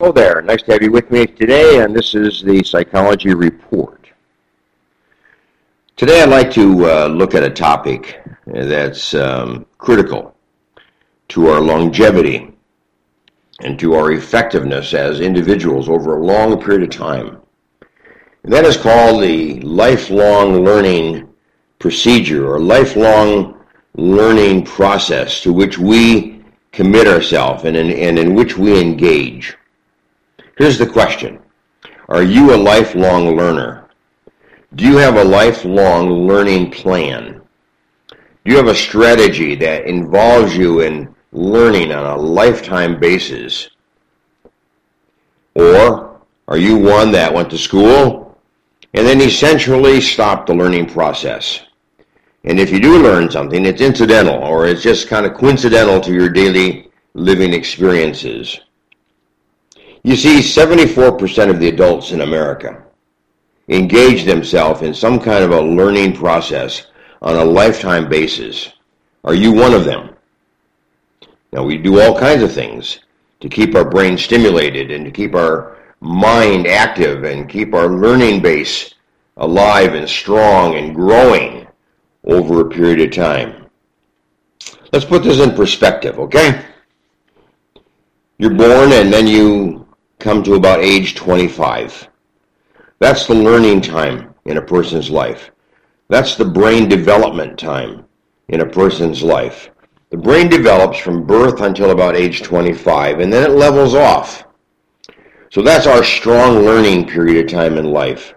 Hello there. Nice to have you with me today, and this is the Psychology Report. Today I'd like to uh, look at a topic that's um, critical to our longevity and to our effectiveness as individuals over a long period of time. And that is called the lifelong learning procedure or lifelong learning process to which we commit ourselves and in, and in which we engage. Here's the question Are you a lifelong learner? Do you have a lifelong learning plan? Do you have a strategy that involves you in learning on a lifetime basis? Or are you one that went to school and then essentially stopped the learning process? And if you do learn something, it's incidental or it's just kind of coincidental to your daily living experiences. You see, 74% of the adults in America engage themselves in some kind of a learning process on a lifetime basis. Are you one of them? Now, we do all kinds of things to keep our brain stimulated and to keep our mind active and keep our learning base alive and strong and growing over a period of time. Let's put this in perspective, okay? You're born and then you come to about age 25. That's the learning time in a person's life. That's the brain development time in a person's life. The brain develops from birth until about age 25, and then it levels off. So that's our strong learning period of time in life.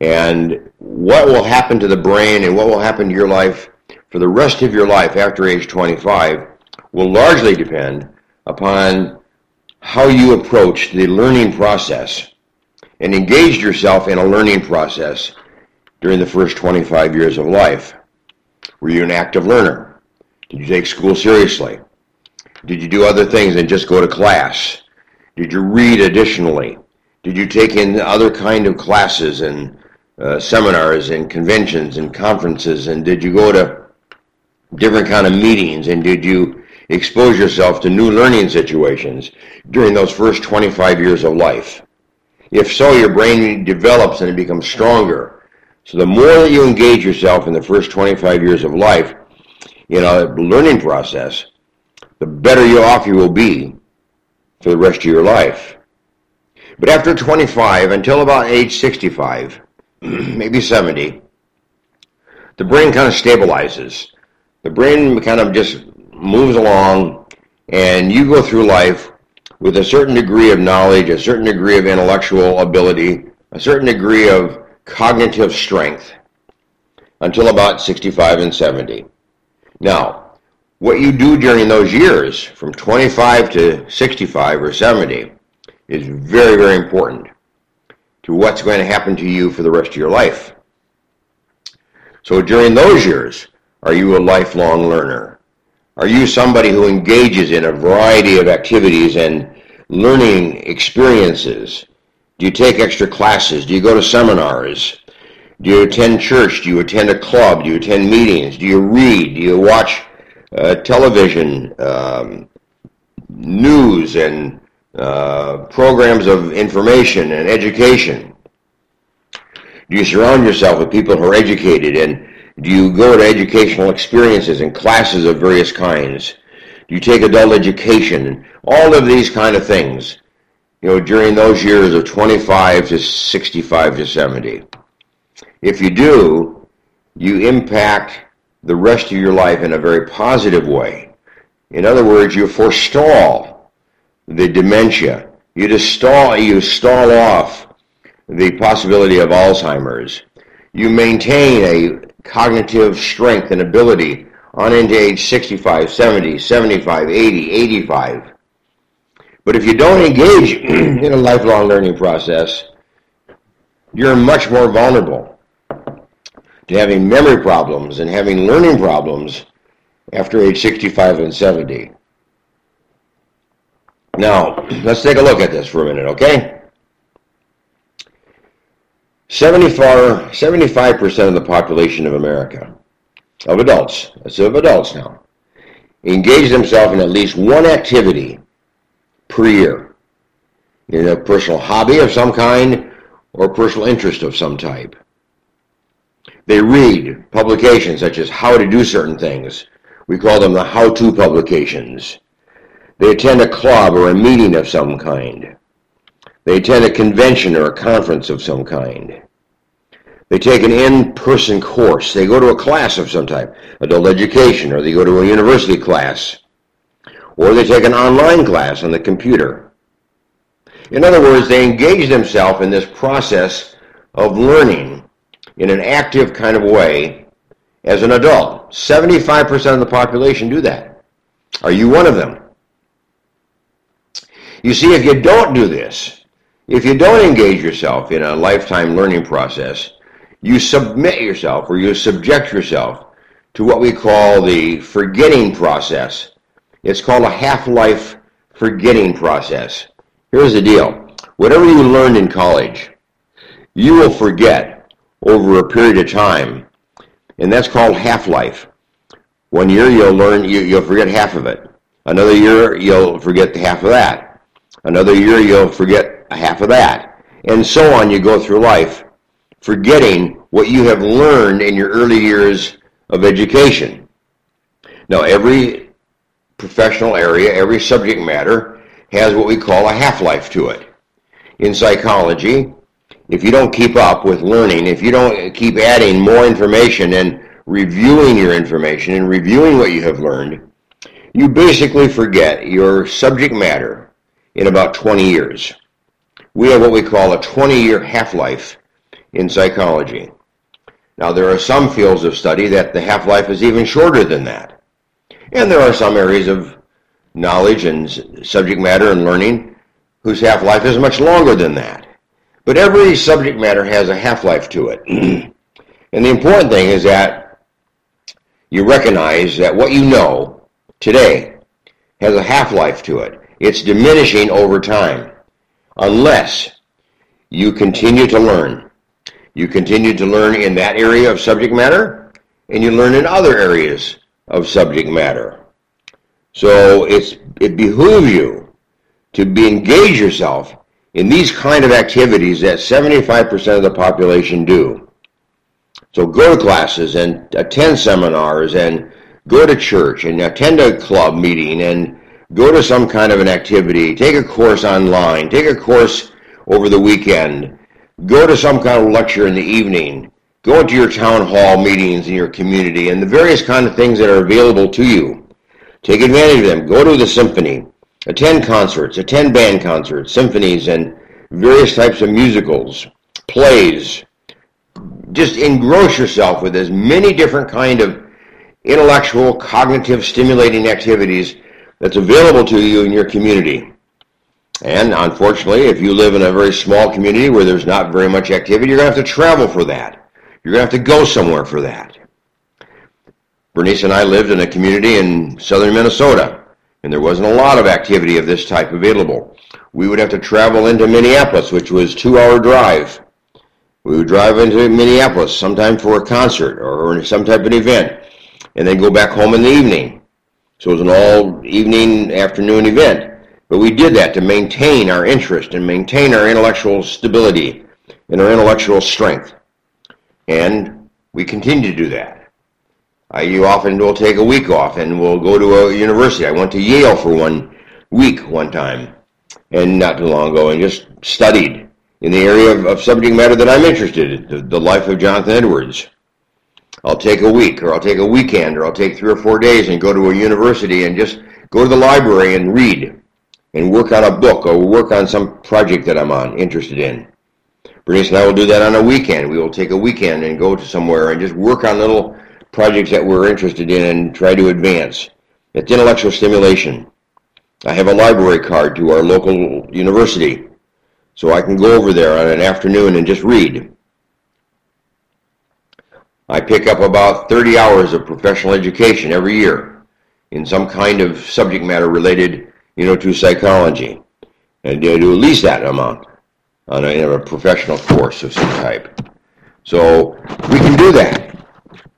And what will happen to the brain and what will happen to your life for the rest of your life after age 25 will largely depend upon how you approached the learning process and engaged yourself in a learning process during the first 25 years of life. Were you an active learner? Did you take school seriously? Did you do other things than just go to class? Did you read additionally? Did you take in other kind of classes and uh, seminars and conventions and conferences? And did you go to different kind of meetings? And did you expose yourself to new learning situations during those first 25 years of life. If so, your brain develops and it becomes stronger. So the more that you engage yourself in the first 25 years of life in a learning process, the better you off you will be for the rest of your life. But after 25, until about age 65, maybe 70, the brain kind of stabilizes. The brain kind of just moves along and you go through life with a certain degree of knowledge, a certain degree of intellectual ability, a certain degree of cognitive strength until about 65 and 70. Now, what you do during those years, from 25 to 65 or 70, is very, very important to what's going to happen to you for the rest of your life. So during those years, are you a lifelong learner? Are you somebody who engages in a variety of activities and learning experiences? Do you take extra classes? Do you go to seminars? Do you attend church? Do you attend a club? Do you attend meetings? Do you read? Do you watch uh, television, um, news, and uh, programs of information and education? Do you surround yourself with people who are educated and do you go to educational experiences and classes of various kinds? Do you take adult education? And all of these kind of things, you know, during those years of 25 to 65 to 70. If you do, you impact the rest of your life in a very positive way. In other words, you forestall the dementia. You just stall, you stall off the possibility of Alzheimer's. You maintain a cognitive strength and ability on into age 65, 70, 75, 80, 85. But if you don't engage in a lifelong learning process, you're much more vulnerable to having memory problems and having learning problems after age 65 and 70. Now, let's take a look at this for a minute, okay? 74, 75% of the population of America, of adults, that's of adults now, engage themselves in at least one activity per year. in a personal hobby of some kind or personal interest of some type. They read publications such as How to Do Certain Things. We call them the how-to publications. They attend a club or a meeting of some kind. They attend a convention or a conference of some kind. They take an in-person course. They go to a class of some type, adult education, or they go to a university class. Or they take an online class on the computer. In other words, they engage themselves in this process of learning in an active kind of way as an adult. 75% of the population do that. Are you one of them? You see, if you don't do this, if you don't engage yourself in a lifetime learning process, you submit yourself or you subject yourself to what we call the forgetting process. It's called a half-life forgetting process. Here's the deal. Whatever you learned in college, you will forget over a period of time, and that's called half-life. One year you'll learn, you, you'll forget half of it. Another year you'll forget half of that. Another year you'll forget half of that. And so on you go through life, forgetting what you have learned in your early years of education. Now every professional area, every subject matter has what we call a half-life to it. In psychology, if you don't keep up with learning, if you don't keep adding more information and reviewing your information and reviewing what you have learned, you basically forget your subject matter in about 20 years. We have what we call a 20-year half-life in psychology. Now, there are some fields of study that the half-life is even shorter than that. And there are some areas of knowledge and subject matter and learning whose half-life is much longer than that. But every subject matter has a half-life to it. and the important thing is that you recognize that what you know today has a half-life to it. It's diminishing over time unless you continue to learn. You continue to learn in that area of subject matter and you learn in other areas of subject matter. So it's, it behooves you to be engage yourself in these kind of activities that 75% of the population do. So go to classes and attend seminars and go to church and attend a club meeting and go to some kind of an activity, take a course online, take a course over the weekend, go to some kind of lecture in the evening, go to your town hall meetings in your community and the various kind of things that are available to you. Take advantage of them. Go to the symphony. Attend concerts, attend band concerts, symphonies, and various types of musicals, plays. Just engross yourself with as many different kind of intellectual, cognitive, stimulating activities that's available to you in your community. And unfortunately, if you live in a very small community where there's not very much activity, you're going to have to travel for that. You're going to have to go somewhere for that. Bernice and I lived in a community in southern Minnesota, and there wasn't a lot of activity of this type available. We would have to travel into Minneapolis, which was two-hour drive. We would drive into Minneapolis sometime for a concert or some type of event, and then go back home in the evening. So it was an all evening, afternoon event. But we did that to maintain our interest and maintain our intellectual stability and our intellectual strength. And we continue to do that. I, you often will take a week off and we'll go to a university. I went to Yale for one week one time and not too long ago and just studied in the area of, of subject matter that I'm interested in, the, the life of Jonathan Edwards. I'll take a week or I'll take a weekend or I'll take three or four days and go to a university and just go to the library and read and work on a book or work on some project that I'm on, interested in. Bernice and I will do that on a weekend. We will take a weekend and go to somewhere and just work on little projects that we're interested in and try to advance. It's intellectual stimulation. I have a library card to our local university, so I can go over there on an afternoon and just read. I pick up about 30 hours of professional education every year in some kind of subject matter related, you know, to psychology. And I do at least that amount on a, a professional course of some type. So we can do that.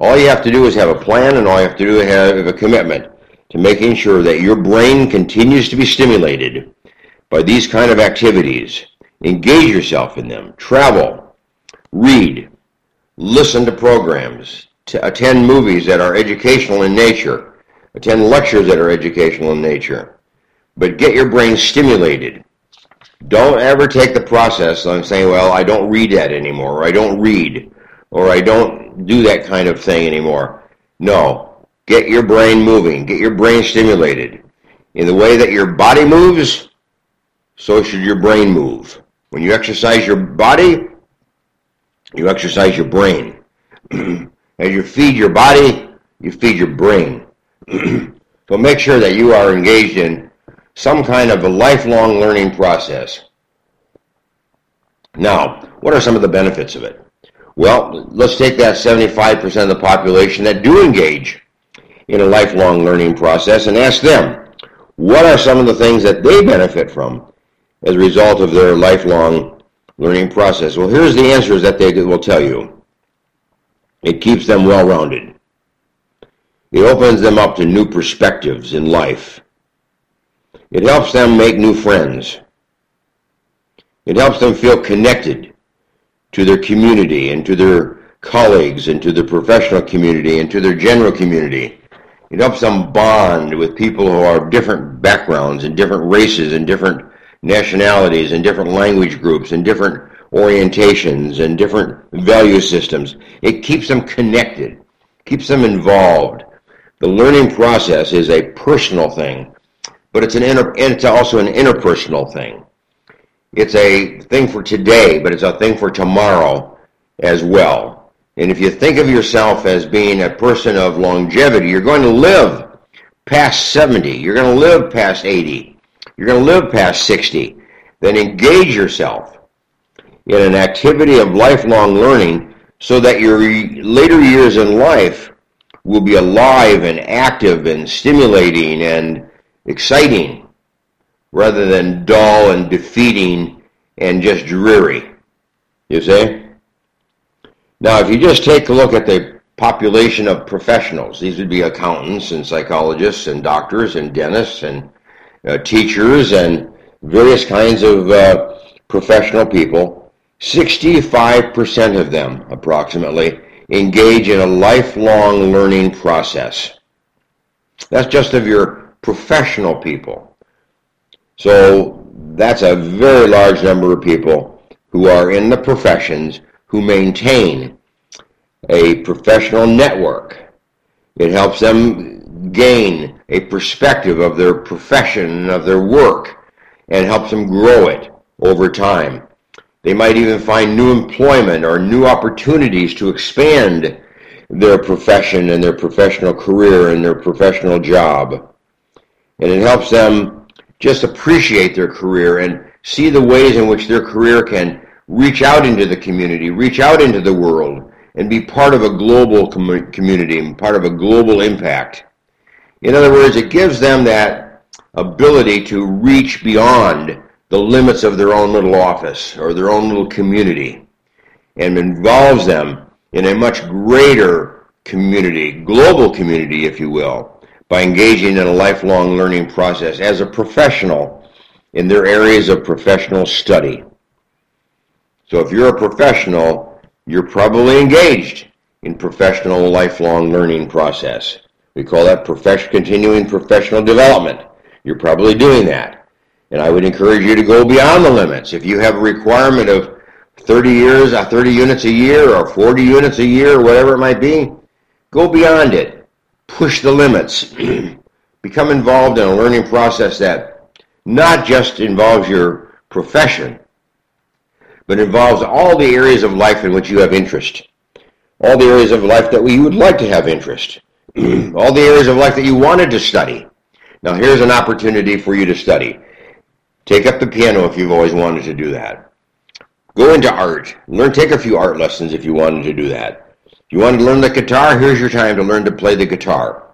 All you have to do is have a plan and all you have to do is have a commitment to making sure that your brain continues to be stimulated by these kind of activities. Engage yourself in them. Travel. Read. Listen to programs. To attend movies that are educational in nature. Attend lectures that are educational in nature. But get your brain stimulated. Don't ever take the process of saying, well, I don't read that anymore, or I don't read, or I don't do that kind of thing anymore. No. Get your brain moving. Get your brain stimulated. In the way that your body moves, so should your brain move. When you exercise your body, you exercise your brain. As you feed your body, you feed your brain. so make sure that you are engaged in some kind of a lifelong learning process. Now, what are some of the benefits of it? Well, let's take that 75% of the population that do engage in a lifelong learning process and ask them, what are some of the things that they benefit from as a result of their lifelong learning process? Well, here's the answers that they will tell you. It keeps them well-rounded. It opens them up to new perspectives in life. It helps them make new friends. It helps them feel connected to their community and to their colleagues and to their professional community and to their general community. It helps them bond with people who are different backgrounds and different races and different nationalities and different language groups and different orientations and different value systems. It keeps them connected, keeps them involved. The learning process is a personal thing, but it's an inter- it's also an interpersonal thing. It's a thing for today, but it's a thing for tomorrow as well. And if you think of yourself as being a person of longevity, you're going to live past 70. You're going to live past 80. You're going to live past 60. Then engage yourself in an activity of lifelong learning so that your later years in life will be alive and active and stimulating and exciting rather than dull and defeating and just dreary. You see? Now, if you just take a look at the population of professionals, these would be accountants and psychologists and doctors and dentists and uh, teachers and various kinds of uh, professional people, 65% of them, approximately, engage in a lifelong learning process. That's just of your professional people. So that's a very large number of people who are in the professions who maintain a professional network. It helps them gain a perspective of their profession, of their work, and helps them grow it over time. They might even find new employment or new opportunities to expand their profession and their professional career and their professional job. And it helps them just appreciate their career and see the ways in which their career can reach out into the community, reach out into the world, and be part of a global com- community, part of a global impact. In other words, it gives them that ability to reach beyond the limits of their own little office or their own little community and involves them in a much greater community, global community, if you will, by engaging in a lifelong learning process as a professional in their areas of professional study. So if you're a professional, you're probably engaged in professional lifelong learning process. We call that profession, continuing professional development. You're probably doing that. And I would encourage you to go beyond the limits. If you have a requirement of 30 years, uh, 30 units a year or 40 units a year or whatever it might be, go beyond it push the limits, become involved in a learning process that not just involves your profession, but involves all the areas of life in which you have interest, all the areas of life that you would like to have interest, all the areas of life that you wanted to study. Now here's an opportunity for you to study. Take up the piano if you've always wanted to do that. Go into art. Learn, take a few art lessons if you wanted to do that you want to learn the guitar? Here's your time to learn to play the guitar.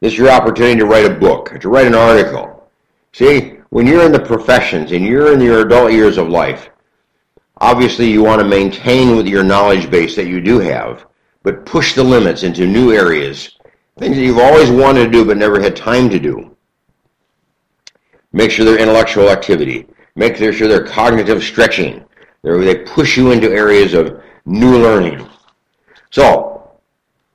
This is your opportunity to write a book, to write an article. See, when you're in the professions and you're in your adult years of life, obviously you want to maintain with your knowledge base that you do have, but push the limits into new areas, things that you've always wanted to do but never had time to do. Make sure their intellectual activity. Make sure their cognitive stretching. They're, they push you into areas of new learning. So,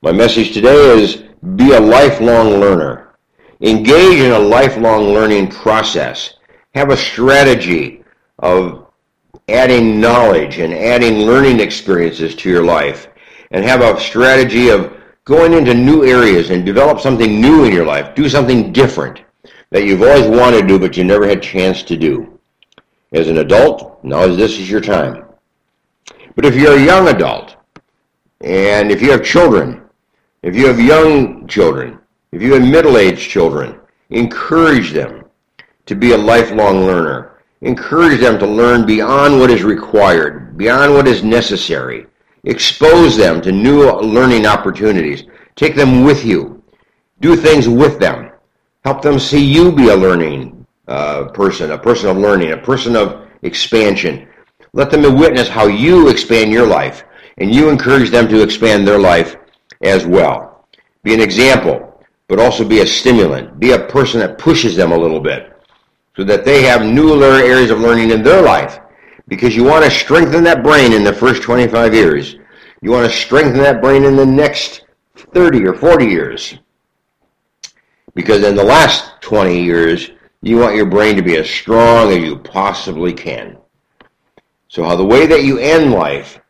my message today is be a lifelong learner. Engage in a lifelong learning process. Have a strategy of adding knowledge and adding learning experiences to your life. And have a strategy of going into new areas and develop something new in your life. Do something different that you've always wanted to do but you never had a chance to do. As an adult, now is this is your time. But if you're a young adult, and if you have children, if you have young children, if you have middle-aged children, encourage them to be a lifelong learner. Encourage them to learn beyond what is required, beyond what is necessary. Expose them to new learning opportunities. Take them with you. Do things with them. Help them see you be a learning uh, person, a person of learning, a person of expansion. Let them witness how you expand your life, and you encourage them to expand their life as well. Be an example, but also be a stimulant. Be a person that pushes them a little bit so that they have new areas of learning in their life. Because you want to strengthen that brain in the first 25 years. You want to strengthen that brain in the next 30 or 40 years. Because in the last 20 years, you want your brain to be as strong as you possibly can. So how the way that you end life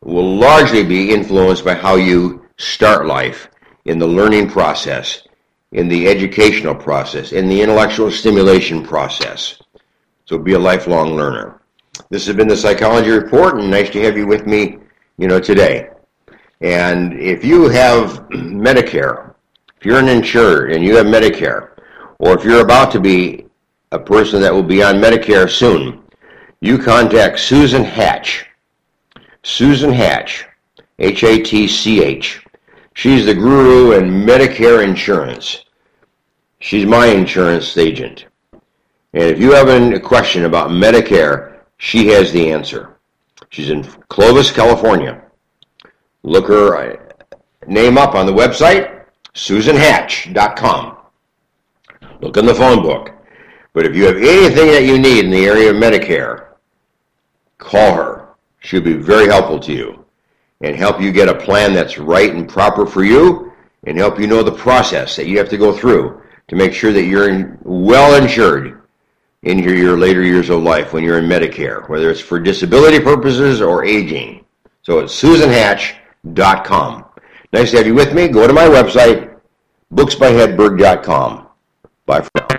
will largely be influenced by how you start life in the learning process, in the educational process, in the intellectual stimulation process. So be a lifelong learner. This has been the Psychology Report, and nice to have you with me, you know, today. And if you have Medicare, if you're an insured and you have Medicare, or if you're about to be a person that will be on Medicare soon, you contact Susan Hatch. Susan Hatch, H-A-T-C-H. She's the guru in Medicare insurance. She's my insurance agent. And if you have a question about Medicare, she has the answer. She's in Clovis, California. Look her uh, name up on the website susanhatch.com. Look in the phone book. But if you have anything that you need in the area of Medicare, call her. She'll be very helpful to you and help you get a plan that's right and proper for you and help you know the process that you have to go through to make sure that you're well insured in your, your later years of life when you're in Medicare, whether it's for disability purposes or aging. So it's susanhatch.com. Nice to have you with me. Go to my website, booksbyhedberg.com. Bye for